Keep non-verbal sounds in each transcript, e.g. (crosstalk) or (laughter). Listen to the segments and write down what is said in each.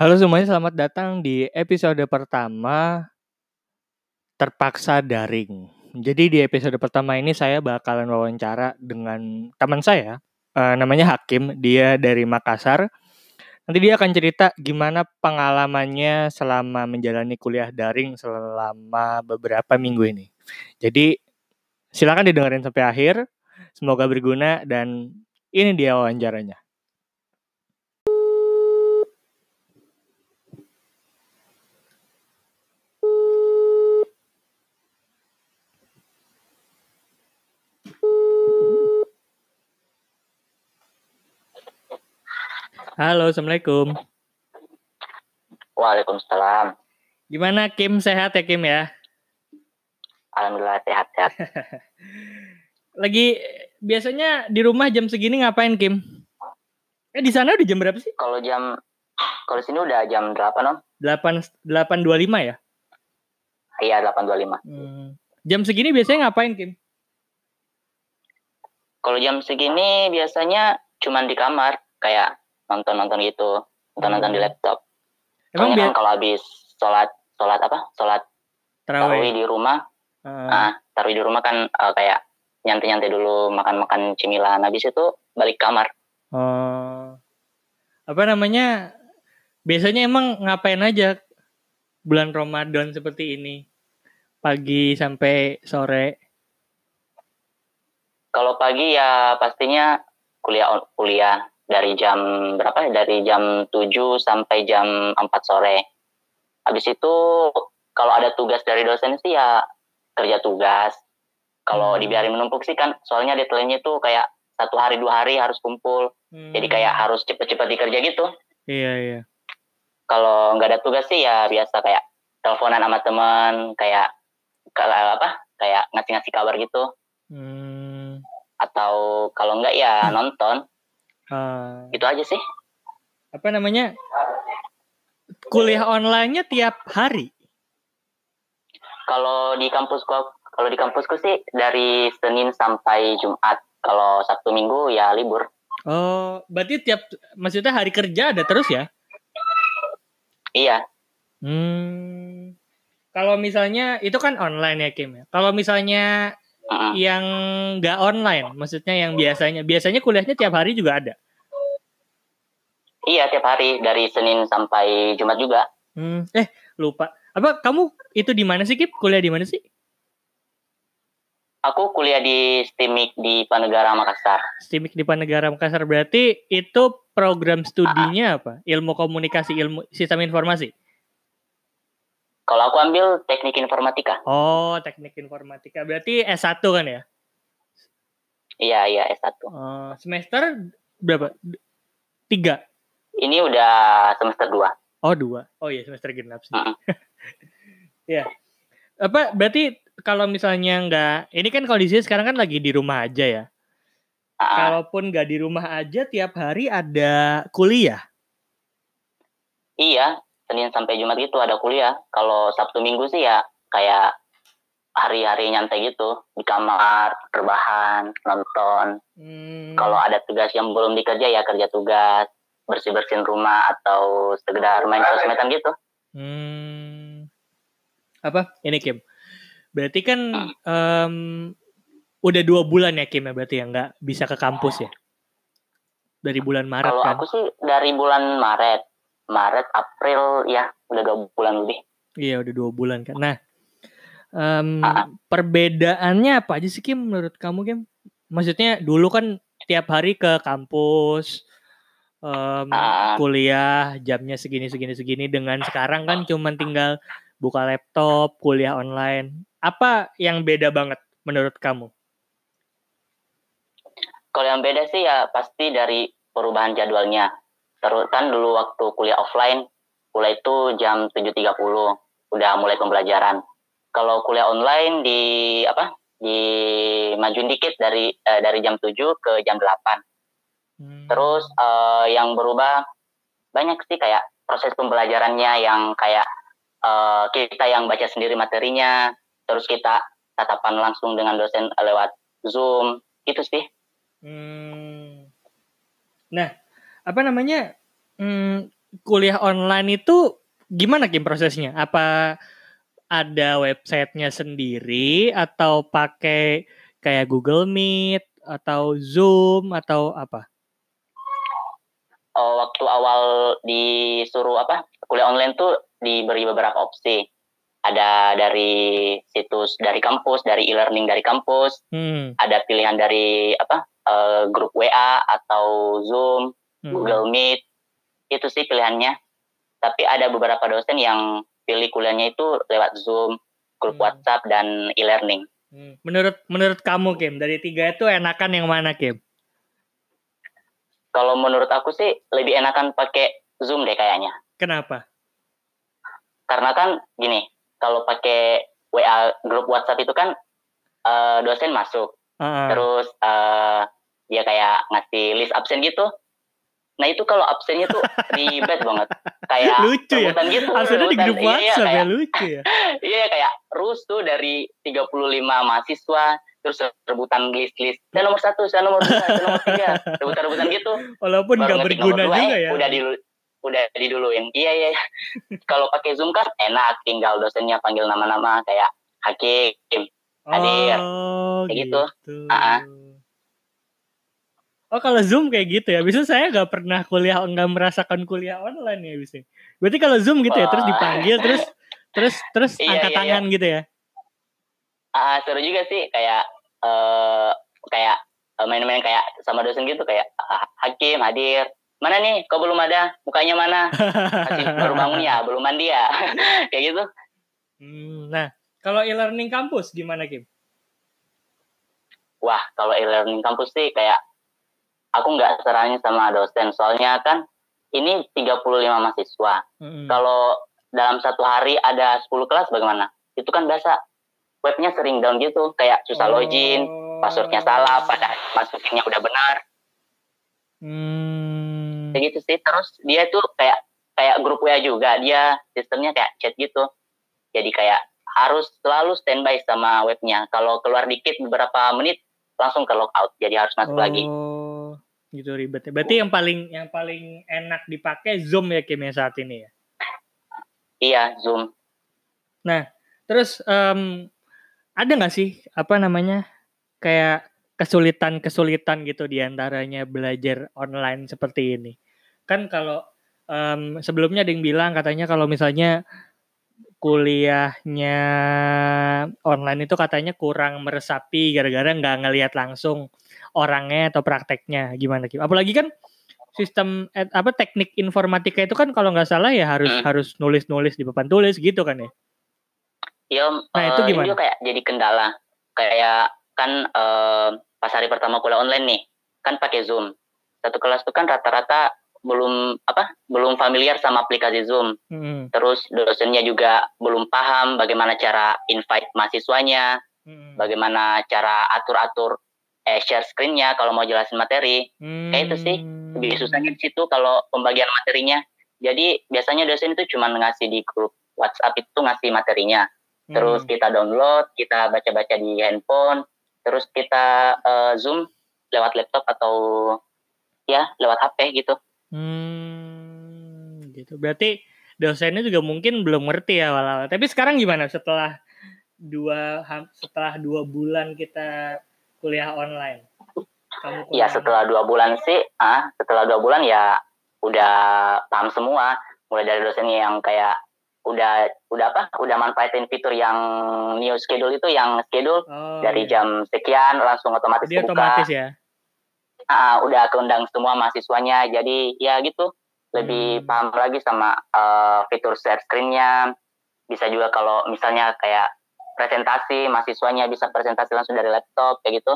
Halo semuanya, selamat datang di episode pertama terpaksa daring. Jadi di episode pertama ini saya bakalan wawancara dengan teman saya, uh, namanya Hakim. Dia dari Makassar. Nanti dia akan cerita gimana pengalamannya selama menjalani kuliah daring selama beberapa minggu ini. Jadi silakan didengerin sampai akhir. Semoga berguna dan ini dia wawancaranya. Halo, Assalamualaikum. Waalaikumsalam. Gimana Kim? Sehat ya Kim ya? Alhamdulillah sehat-sehat. (laughs) Lagi biasanya di rumah jam segini ngapain Kim? Eh di sana udah jam berapa sih? Kalau jam kalau sini udah jam 8 Om. 8 8.25 ya? Iya, 8.25. Hmm. Jam segini biasanya ngapain Kim? Kalau jam segini biasanya cuman di kamar kayak nonton-nonton gitu, nonton-nonton di Hmm. laptop. Emang Soalnya kan biar kalau habis sholat sholat apa? Sholat tarawih di rumah, Heeh. ah tarawih di rumah kan eh, kayak nyantai-nyantai dulu, makan-makan cemilan. Habis itu balik kamar. Oh. Apa namanya? Biasanya emang ngapain aja bulan Ramadan seperti ini? Pagi sampai sore. Kalau pagi ya pastinya kuliah kuliah dari jam berapa? ya? Dari jam 7 sampai jam 4 sore. Habis itu kalau ada tugas dari dosen sih ya kerja tugas. Kalau Hmm. dibiarin menumpuk sih kan soalnya deadline-nya tuh kayak satu hari dua hari harus kumpul. Jadi Hmm. kayak harus cepet-cepet dikerja gitu. Iya, iya. Kalau nggak ada tugas sih ya biasa kayak teleponan sama teman, kayak kalau apa? Kayak ngasih-ngasih kabar gitu. Hmm. Atau kalau nggak ya nonton. Ah. Gitu aja sih. apa namanya? Kuliah online-nya tiap hari. Kalau di kampusku kalau di kampusku sih dari Senin sampai Jumat. Kalau Sabtu Minggu ya libur. Oh, berarti tiap maksudnya hari kerja ada terus ya? Iya. Hmm. Kalau misalnya itu kan online ya Kim ya. Kalau misalnya Mm-mm. yang nggak online, maksudnya yang biasanya biasanya kuliahnya tiap hari juga ada. Iya tiap hari dari Senin sampai Jumat juga. Hmm. Eh lupa. Apa kamu itu di mana sih Kim? Kuliah di mana sih? Aku kuliah di STIMIK di Panegara Makassar. Stimik di Panegara Makassar berarti itu program studinya apa? Ilmu komunikasi, ilmu sistem informasi. Kalau aku ambil teknik informatika. Oh, teknik informatika. Berarti S1 kan ya? Iya iya S1. Oh, semester berapa? Tiga. Ini udah semester 2. Oh, dua. Oh iya, semester genap sih. Mm-mm. (laughs) ya. Apa, berarti kalau misalnya nggak, ini kan kondisinya sekarang kan lagi di rumah aja ya. Ah, Kalaupun nggak di rumah aja, tiap hari ada kuliah. iya, Senin sampai Jumat gitu ada kuliah. Kalau Sabtu Minggu sih ya kayak hari-hari nyantai gitu di kamar, rebahan, nonton. Hmm, Kalau ada tugas yang belum dikerja ya kerja tugas, bersih-bersihin rumah atau sekedar main sosmedan gitu. Hmm. Apa? Ini Kim. Berarti kan em, udah dua bulan ya Kim ya berarti ya nggak bisa ke kampus ya? Dari bulan Maret Kalau kan? aku sih dari bulan Maret, Maret, April ya udah dua bulan lebih. Iya udah dua bulan kan. Nah, Ah. perbedaannya apa aja sih Kim menurut kamu Kim? Maksudnya dulu kan tiap hari ke kampus, Ah. kuliah jamnya segini segini segini. Dengan sekarang kan cuman tinggal buka laptop, kuliah online. Apa yang beda banget menurut kamu? Kalau yang beda sih ya pasti dari perubahan jadwalnya. Terus kan dulu waktu kuliah offline, kuliah itu jam 7.30, udah mulai pembelajaran. Kalau kuliah online di apa? Di majuin dikit dari eh, dari jam 7 ke jam 8. Hmm. Terus eh, yang berubah banyak sih kayak proses pembelajarannya yang kayak eh, kita yang baca sendiri materinya, terus kita tatapan langsung dengan dosen lewat Zoom, itu sih. Hmm. Nah, apa namanya? Hmm, kuliah online itu gimana Kim prosesnya? Apa ada websitenya sendiri atau pakai kayak Google Meet atau Zoom atau apa? Oh, waktu awal disuruh apa kuliah online tuh diberi beberapa opsi. Ada dari situs dari kampus, dari e-learning dari kampus, Hmm. ada pilihan dari apa eh, grup WA atau Zoom, hmm. Google Meet. Itu sih pilihannya. Tapi ada beberapa dosen yang pilih kuliahnya itu lewat Zoom, grup Hmm. WhatsApp dan e-learning. Hmm. Menurut menurut kamu Kim dari tiga itu enakan yang mana Kim? Kalau menurut aku sih lebih enakan pakai Zoom deh kayaknya. Kenapa? Karena kan gini, kalau pakai WA grup WhatsApp itu kan eh, dosen masuk, Ah, terus eh, dia kayak ngasih list absen gitu. Nah itu kalau absennya tuh ribet banget, kayak lucu ya. gitu. Absennya di grup Iya, WhatsApp ya kayak, lucu ya. (laughs) Iya kayak rus tuh dari 35 mahasiswa, terus rebutan list-list. Saya nomor satu, saya nomor dua, saya nomor tiga, rebutan-rebutan gitu. Walaupun nggak berguna dua, juga eh, ya. Udah di udah diduluin. Iya iya. Kalau pakai Zoom kan enak, tinggal dosennya panggil nama-nama kayak Hakim. hadir. Oh, Kayak gitu. gitu. Ah. Oh kalau Zoom kayak gitu ya. Bisa saya nggak pernah kuliah nggak merasakan kuliah online ya bisa. Berarti kalau Zoom gitu ya terus dipanggil terus terus terus Iya, angkat iya, tangan gitu ya. Ah, seru juga sih kayak eh kayak eh, main-main kayak sama dosen gitu kayak ah, Hakim hadir. Mana nih? Kok belum ada? Mukanya mana? Masih baru bangun ya, belum mandi ya. (laughs) kayak gitu. Hmm, nah kalau e-learning kampus gimana Kim? Wah, kalau e-learning kampus sih kayak aku nggak serahin sama dosen. Soalnya kan ini 35 mahasiswa. Mm-mm. Kalau dalam satu hari ada 10 kelas bagaimana? Itu kan biasa webnya sering down gitu, kayak susah login, Oh. passwordnya salah, pada masukinnya udah benar. Hmm. Kayak gitu sih. Terus dia tuh kayak kayak grup WA juga, dia sistemnya kayak chat gitu. Jadi kayak harus selalu standby sama webnya. Kalau keluar dikit beberapa menit langsung ke logout, jadi harus masuk lagi. Gitu ribet ya. Berarti yang paling yang paling enak dipakai Zoom ya Kim ya saat ini ya. Iya, Zoom. Terus em, ada nggak sih apa namanya kayak kesulitan-kesulitan gitu di antaranya belajar online seperti ini? Kan kalau em, sebelumnya ada yang bilang katanya kalau misalnya kuliahnya online itu katanya kurang meresapi gara-gara nggak ngelihat langsung orangnya atau prakteknya gimana Kim? Apalagi kan sistem eh, apa teknik informatika itu kan kalau nggak salah ya harus Hmm. harus nulis-nulis di papan tulis gitu kan ya? Ya, Nah, itu eh, gimana? juga kayak jadi kendala. Kayak kan eh, pas hari pertama kuliah online nih, kan pakai Zoom. Satu kelas tuh kan rata-rata belum apa? Belum familiar sama aplikasi Zoom. Hmm. Terus dosennya juga belum paham bagaimana cara invite mahasiswanya, Hmm. bagaimana cara atur-atur eh, share screen-nya kalau mau jelasin materi. kayak itu sih. Hmm. Lebih susahnya di situ kalau pembagian materinya. Jadi biasanya dosen itu cuma ngasih di grup WhatsApp itu ngasih materinya. Terus Hmm. kita download, kita baca-baca di handphone, terus kita eh, zoom lewat laptop atau ya lewat HP gitu. Hmm, gitu. Berarti dosennya juga mungkin belum ngerti ya awal-awal. Tapi sekarang gimana setelah dua setelah dua bulan kita kuliah online? Kamu Ya kuliah setelah dua bulan sih, ah setelah dua bulan ya udah paham semua. Mulai dari dosennya yang kayak udah udah apa? Udah manfaatin fitur yang new schedule itu yang schedule Oh, dari iya. jam sekian langsung otomatis Dia kebuka. otomatis ya. Ah, udah keundang semua mahasiswanya. Jadi ya gitu lebih Hmm. paham lagi sama eh, fitur share screen-nya. Bisa juga kalau misalnya kayak presentasi mahasiswanya bisa presentasi langsung dari laptop kayak gitu.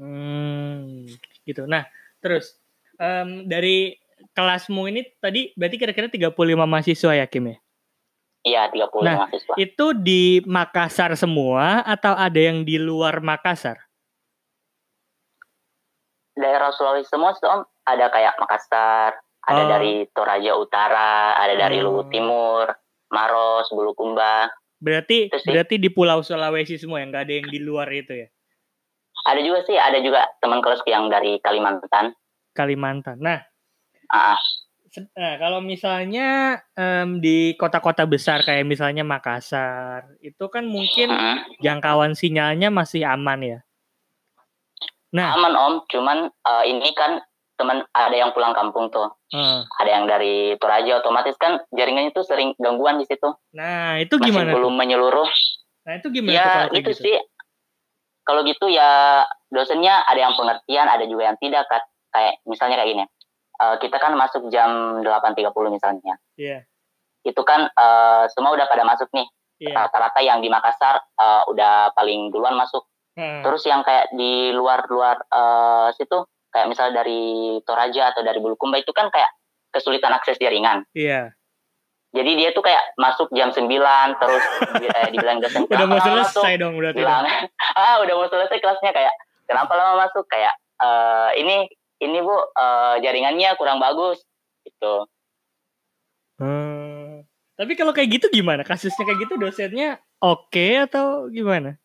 Hmm, gitu. Nah, terus em, dari kelasmu ini tadi berarti kira-kira 35 mahasiswa ya Kim ya? Iya 30 Nah, mahasiswa. Itu di Makassar semua atau ada yang di luar Makassar? Daerah Sulawesi semua sih, Om ada kayak Makassar, ada Oh. dari Toraja Utara, ada dari Oh. Luwu Timur, Maros, Bulukumba. Berarti berarti di Pulau Sulawesi semua yang nggak ada yang di luar itu ya? Ada juga sih, ada juga teman kelasku yang dari Kalimantan. Kalimantan. Nah, Ah, Nah, kalau misalnya um, di kota-kota besar kayak misalnya Makassar, itu kan mungkin hmm. jangkauan sinyalnya masih aman ya. Nah, aman Om, cuman uh, ini kan teman ada yang pulang kampung tuh. Hmm. Ada yang dari Toraja otomatis kan jaringannya tuh sering gangguan di situ. Nah, itu gimana? Masih belum menyeluruh. Nah, itu gimana? Ya, itu gitu? sih. Kalau gitu ya dosennya ada yang pengertian, ada juga yang tidak kan. Kayak misalnya kayak gini uh, kita kan masuk jam 8.30 misalnya. Iya. Yeah. Itu kan uh, semua udah pada masuk nih. Yeah. Rata-rata yang di Makassar uh, udah paling duluan masuk. Hmm. Terus yang kayak di luar-luar uh, situ kayak misalnya dari Toraja atau dari Bulukumba itu kan kayak kesulitan akses jaringan. Iya. Yeah. Jadi dia tuh kayak masuk jam 9 terus eh, dibilang dosen (laughs) udah mau selesai dong udah bilang, (laughs) ah udah mau selesai kelasnya kayak kenapa lama masuk kayak uh, ini ini bu uh, jaringannya kurang bagus gitu. Hmm. Tapi kalau kayak gitu gimana? Kasusnya kayak gitu dosennya oke okay atau gimana?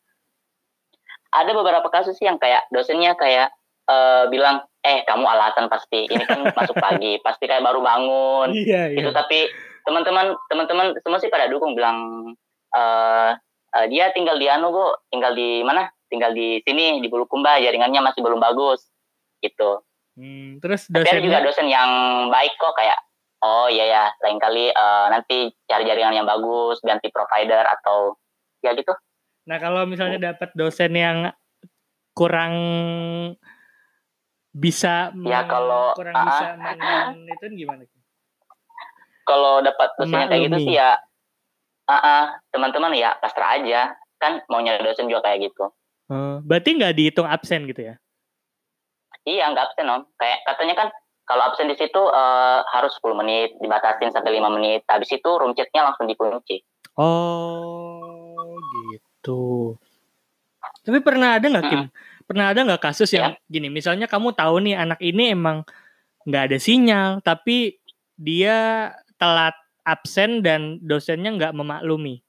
Ada beberapa kasus yang kayak dosennya kayak uh, bilang, eh kamu alasan pasti ini kan (laughs) masuk pagi, pasti kayak baru bangun. Iya, iya. Itu tapi teman-teman teman-teman semua sih pada dukung bilang uh, uh, dia tinggal di anu bu, tinggal di mana? Tinggal di sini di Bulukumba jaringannya masih belum bagus gitu. Hmm, terus dosennya? Tapi ada juga dosen yang baik kok kayak oh iya ya lain kali uh, nanti cari jaringan yang bagus ganti provider atau ya gitu. Nah kalau misalnya dapat dosen yang kurang bisa ya kalau kurang uh, bisa main itu gimana? Kalau dapat dosen kayak gitu sih ya uh, uh, teman-teman ya pasrah aja kan maunya dosen juga kayak gitu. Uh, berarti nggak dihitung absen gitu ya? Iya, nggak absen om. Kayak katanya kan kalau absen di situ uh, harus 10 menit, dibatasin sampai 5 menit. Habis itu room chatnya langsung dikunci. Oh, gitu. Tapi pernah ada nggak Kim? Pernah ada nggak kasus yang ya. gini? Misalnya kamu tahu nih anak ini emang nggak ada sinyal, tapi dia telat absen dan dosennya nggak memaklumi.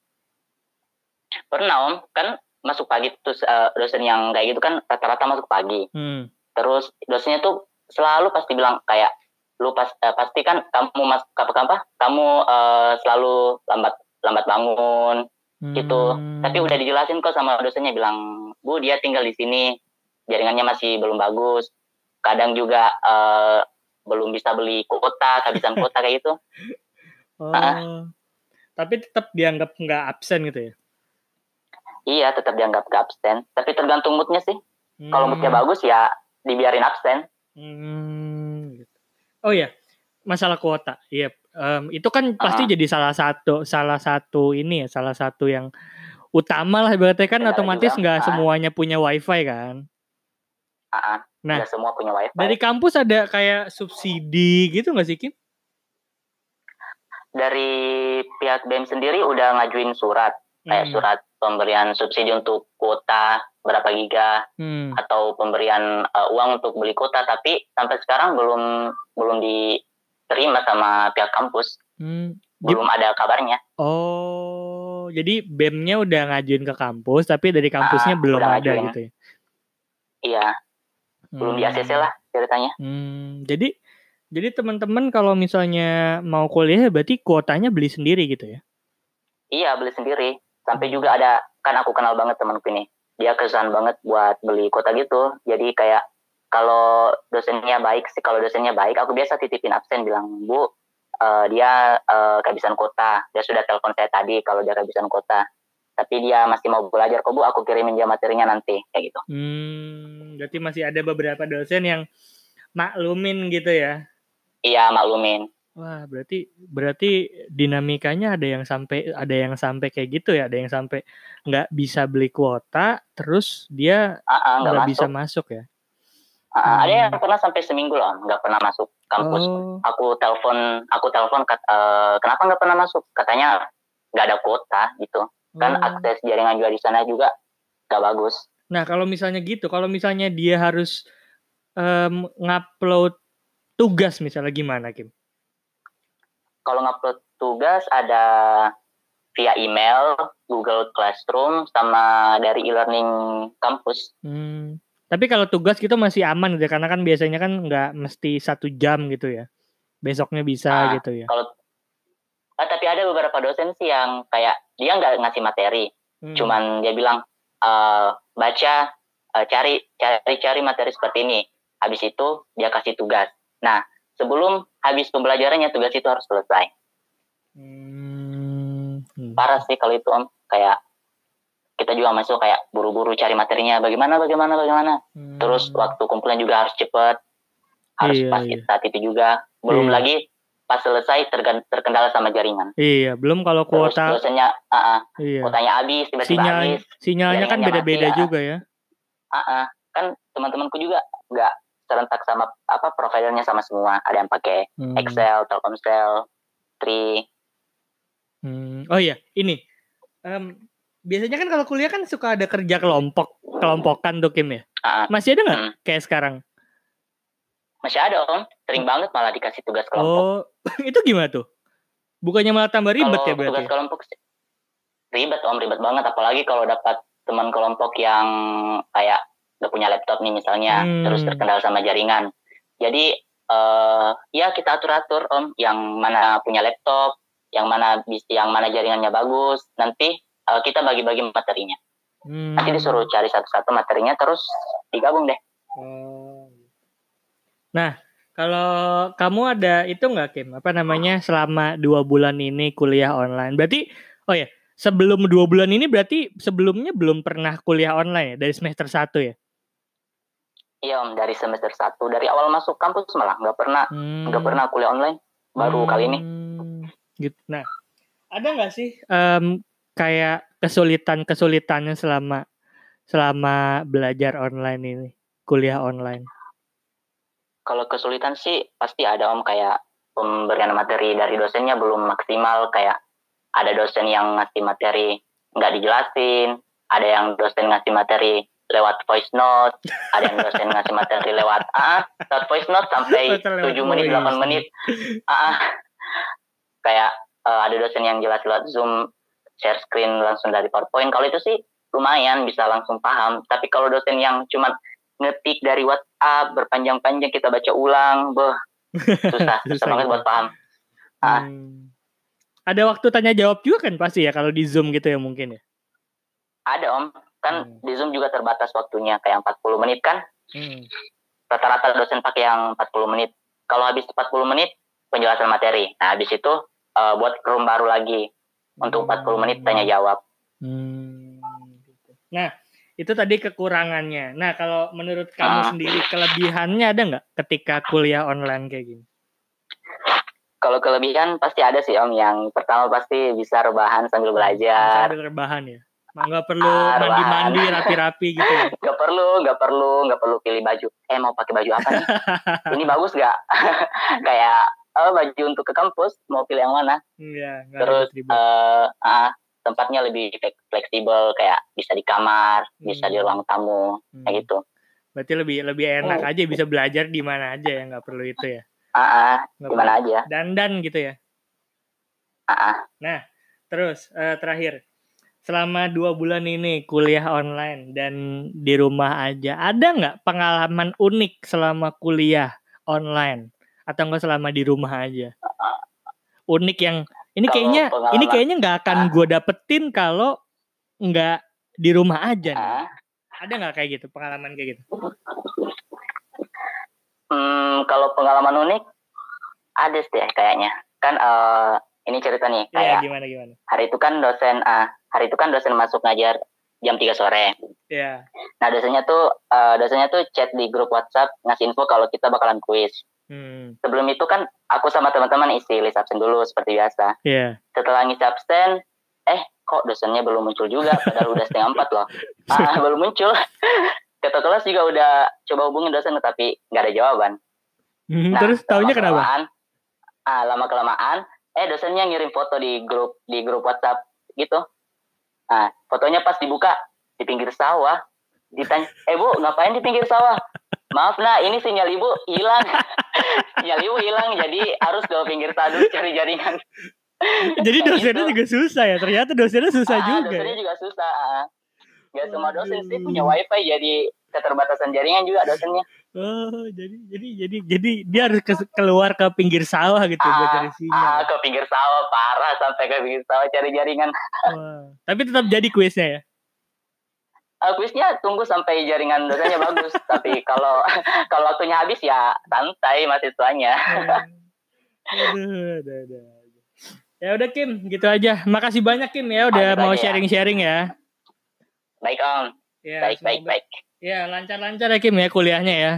Pernah om, kan masuk pagi terus uh, dosen yang kayak gitu kan rata-rata masuk pagi. Hmm terus dosennya tuh selalu pasti bilang kayak lu pas uh, pasti kan kamu mas apa apa kamu uh, selalu lambat lambat bangun. Hmm. gitu tapi udah dijelasin kok sama dosennya bilang bu dia tinggal di sini jaringannya masih belum bagus kadang juga uh, belum bisa beli kuota kehabisan (laughs) kuota kayak gitu oh, uh, tapi tetap dianggap nggak absen gitu ya iya tetap dianggap nggak absen tapi tergantung moodnya sih hmm. kalau moodnya bagus ya dibiarin absen. Hmm. Gitu. Oh ya, masalah kuota. Iya, yep. Um, itu kan pasti uh-huh. jadi salah satu salah satu ini ya, salah satu yang utama lah berarti kan Benar otomatis nggak uh semuanya punya wifi kan. Uh-huh. Nah, Gak semua punya wifi. Dari kampus ada kayak subsidi gitu nggak sih Kim? Dari pihak BEM sendiri udah ngajuin surat, kayak hmm. surat pemberian subsidi untuk kuota berapa giga hmm. atau pemberian uh, uang untuk beli kuota tapi sampai sekarang belum belum diterima sama pihak kampus hmm. belum ada kabarnya oh jadi bemnya udah ngajuin ke kampus tapi dari kampusnya uh, belum ada ngajuin. gitu ya iya hmm. belum di ACC lah ceritanya hmm. jadi jadi teman-teman kalau misalnya mau kuliah berarti kuotanya beli sendiri gitu ya iya beli sendiri sampai juga ada kan aku kenal banget temanku ini dia kesan banget buat beli kuota gitu jadi kayak kalau dosennya baik sih kalau dosennya baik aku biasa titipin absen bilang bu uh, dia uh, kehabisan kuota. Dia sudah telepon saya tadi kalau dia kehabisan kuota. Tapi dia masih mau belajar kok bu. Aku kirimin dia materinya nanti kayak gitu. Hmm berarti masih ada beberapa dosen yang maklumin gitu ya? Iya maklumin. Wah, berarti berarti dinamikanya ada yang sampai ada yang sampai kayak gitu ya, ada yang sampai nggak bisa beli kuota, terus dia ah, ah, nggak bisa masuk ya? Uh, hmm. Ada yang pernah sampai seminggu loh, nggak pernah masuk kampus. Oh. Aku telepon, aku telepon, uh, kenapa nggak pernah masuk? Katanya nggak ada kuota gitu. Kan oh. akses jaringan juga di sana juga nggak bagus. Nah kalau misalnya gitu, kalau misalnya dia harus um, ngupload tugas misalnya gimana Kim? kalau ngupload tugas ada via email, Google Classroom, sama dari e-learning kampus. Hmm. Tapi kalau tugas gitu masih aman gitu, karena kan biasanya kan nggak mesti satu jam gitu ya? besoknya bisa Ah, gitu ya. Kalau ah, tapi ada beberapa dosen sih yang kayak dia nggak ngasih materi, Hmm. cuman dia bilang eh, baca eh, cari cari cari materi seperti ini. Habis itu dia kasih tugas. Nah, sebelum habis pembelajarannya tugas itu harus selesai. Hmm. Hmm. Parah sih kalau itu Om. Kayak kita juga masuk kayak buru-buru cari materinya bagaimana bagaimana bagaimana. Hmm. Terus waktu kumpulan juga harus cepet. Harus Iya, pas iya. saat itu juga. Belum Iya. lagi pas selesai terkendala sama jaringan. Iya, belum kalau Terus kuota dosennya ah, ah, iya. kuotanya habis tiba-tiba Sinyal habis. sinyalnya kan beda-beda mati, juga ya. Ah, ah. Kan teman-temanku juga nggak serentak sama apa providernya sama semua. Ada yang pakai Hmm. Excel, Telkomsel, Tri. Hmm. Oh iya, ini. Em, biasanya kan kalau kuliah kan suka ada kerja kelompok, kelompokan tuh Kim ya. Ah. Masih ada nggak Hmm. kayak sekarang? Masih ada om, sering banget malah dikasih tugas kelompok. Oh, (laughs) itu gimana tuh? Bukannya malah tambah ribet kalau ya berarti? tugas kelompok sih, ribet om, ribet banget. Apalagi kalau dapat teman kelompok yang kayak gak punya laptop nih misalnya, Hmm. terus terkendala sama jaringan. Jadi eh ya kita atur-atur om, yang mana punya laptop, yang mana yang mana jaringannya bagus. Nanti eh, kita bagi-bagi materinya. Hmm. Nanti disuruh cari satu-satu materinya, terus digabung deh. Oh. Nah, kalau kamu ada itu nggak Kim? Apa namanya selama dua bulan ini kuliah online? Berarti, oh ya, sebelum dua bulan ini berarti sebelumnya belum pernah kuliah online ya dari semester 1 ya? Iya om, dari semester 1 dari awal masuk kampus malah nggak pernah Hmm. nggak pernah kuliah online. Baru kali ini. Hmm, Gitu. Nah, ada nggak sih em, kayak kesulitan-kesulitannya selama selama belajar online ini, kuliah online? Kalau kesulitan sih pasti ada om. Kayak pemberian materi dari dosennya belum maksimal. Kayak ada dosen yang ngasih materi nggak dijelasin, ada yang dosen ngasih materi lewat voice note, ada yang dosen ngasih materi lewat (laughs) ah lewat voice note sampai 7 menit 8 menit. ah. Kayak eh, ada dosen yang jelas lewat Zoom share screen langsung dari PowerPoint. Kalau itu sih lumayan bisa langsung paham. Tapi kalau dosen yang cuma ngetik dari WhatsApp berpanjang-panjang kita baca ulang, beh (laughs) susah, susah banget buat paham. Ah. Hmm. Ada waktu tanya jawab juga kan pasti ya kalau di Zoom gitu ya mungkin ya. Ada om, kan Hmm. di Zoom juga terbatas waktunya kayak 40 menit kan. Hmm. Rata-rata dosen pakai yang 40 menit. Kalau habis 40 menit penjelasan materi. Nah, habis itu eh, buat room baru lagi untuk 40 menit tanya jawab. Hmm, gitu. Nah, itu tadi kekurangannya. Nah, kalau menurut kamu Ah. sendiri kelebihannya ada nggak ketika kuliah online kayak gini? Kalau kelebihan pasti ada sih om. Yang pertama pasti bisa rebahan sambil belajar. Sambil rebahan ya. Nggak perlu Ah, mandi-mandi (laughs) rapi-rapi gitu ya. Gak perlu, gak perlu, gak perlu pilih baju. Eh mau pakai baju apa nih? (laughs) Ini bagus gak? (laughs) Kayak oh, baju untuk ke kampus mau pilih yang mana? Iya, nggak Terus eh ah, tempatnya lebih fleksibel kayak bisa di kamar, bisa di Hmm. ruang tamu, Hmm. kayak gitu. Berarti lebih lebih enak Oh. aja bisa belajar di mana aja ya, nggak perlu itu ya. Ah, ah, Nggak gimana perlu aja? dandan gitu ya. Ah, ah. Terus eh, terakhir, selama dua bulan ini kuliah online dan di rumah aja, ada nggak pengalaman unik selama kuliah online atau enggak selama di rumah aja? Unik yang ini Kalau kayaknya ini pengalaman- kayaknya nggak akan gue dapetin kalau nggak di rumah aja. nih. Ah. Ada nggak kayak gitu pengalaman kayak gitu? Hmm, kalau pengalaman unik ada sih kayaknya. Kan eh, ini cerita nih Ya kayak gimana gimana? hari itu kan dosen ah hari itu kan dosen masuk ngajar jam 3 sore. Ya. Nah, dosennya tuh eh, dosennya tuh chat di grup WhatsApp ngasih info kalau kita bakalan kuis. Hmm. Sebelum itu kan aku sama teman-teman isi list absen dulu seperti biasa. Ya. Setelah ngisi absen, eh kok dosennya belum muncul juga padahal udah setengah empat loh. (laughs) Ah, belum muncul. (laughs) Kata kelas juga udah coba hubungin dosen tapi nggak ada jawaban. Hmm, Nah, Terus taunya kenapa? lama-kelamaan, Ah, lama kelamaan, eh dosennya ngirim foto di grup di grup WhatsApp gitu. Ah, fotonya pas dibuka di pinggir sawah. Ditanya, eh bu, ngapain di pinggir sawah? Maaf nah, ini sinyal ibu hilang. (laughs) sinyal ibu hilang, jadi harus ke pinggir dulu cari jaringan. Jadi (laughs) dosennya gitu. juga susah ya. Ternyata dosennya susah Ah, juga. Dosennya juga susah. ah. Gak semua dosen sih punya wifi jadi keterbatasan jaringan juga dosennya. Oh, jadi jadi jadi jadi dia harus ke, keluar ke pinggir sawah gitu ah, buat cari sinyal. Ah, ke pinggir sawah parah sampai ke pinggir sawah cari jaringan. Wah. Tapi tetap jadi kuisnya ya. Uh, kuisnya tunggu sampai jaringan dosennya bagus. (laughs) Tapi kalau (laughs) kalau waktunya habis ya santai mahasiswanya. aduh, aduh, aduh. Ya udah Kim, gitu aja. Makasih banyak Kim ya udah mau ya. sharing-sharing ya. Baik Om. Ya, baik, baik, baik. Ya, lancar-lancar ya Kim ya kuliahnya ya.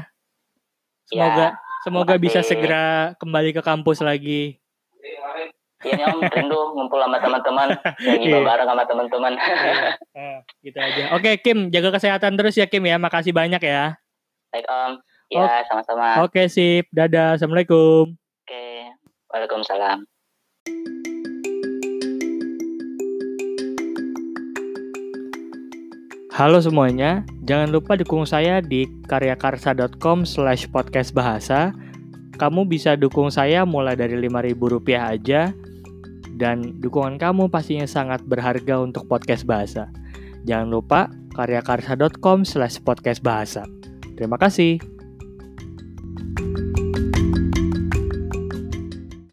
Semoga ya, semoga makasih. bisa segera kembali ke kampus lagi. Iya Om, rindu ngumpul sama teman-teman, lagi yeah. bareng sama teman-teman. yeah. gitu aja. Oke Kim, jaga kesehatan terus ya Kim ya. Makasih banyak ya. Baik Om. Ya, sama-sama. Oke, sip. Dadah. Assalamualaikum. Oke. Waalaikumsalam. Halo semuanya, jangan lupa dukung saya di karyakarsa.com slash podcast bahasa. Kamu bisa dukung saya mulai dari Rp5.000 aja, dan dukungan kamu pastinya sangat berharga untuk podcast bahasa. Jangan lupa karyakarsa.com slash podcast bahasa. Terima kasih.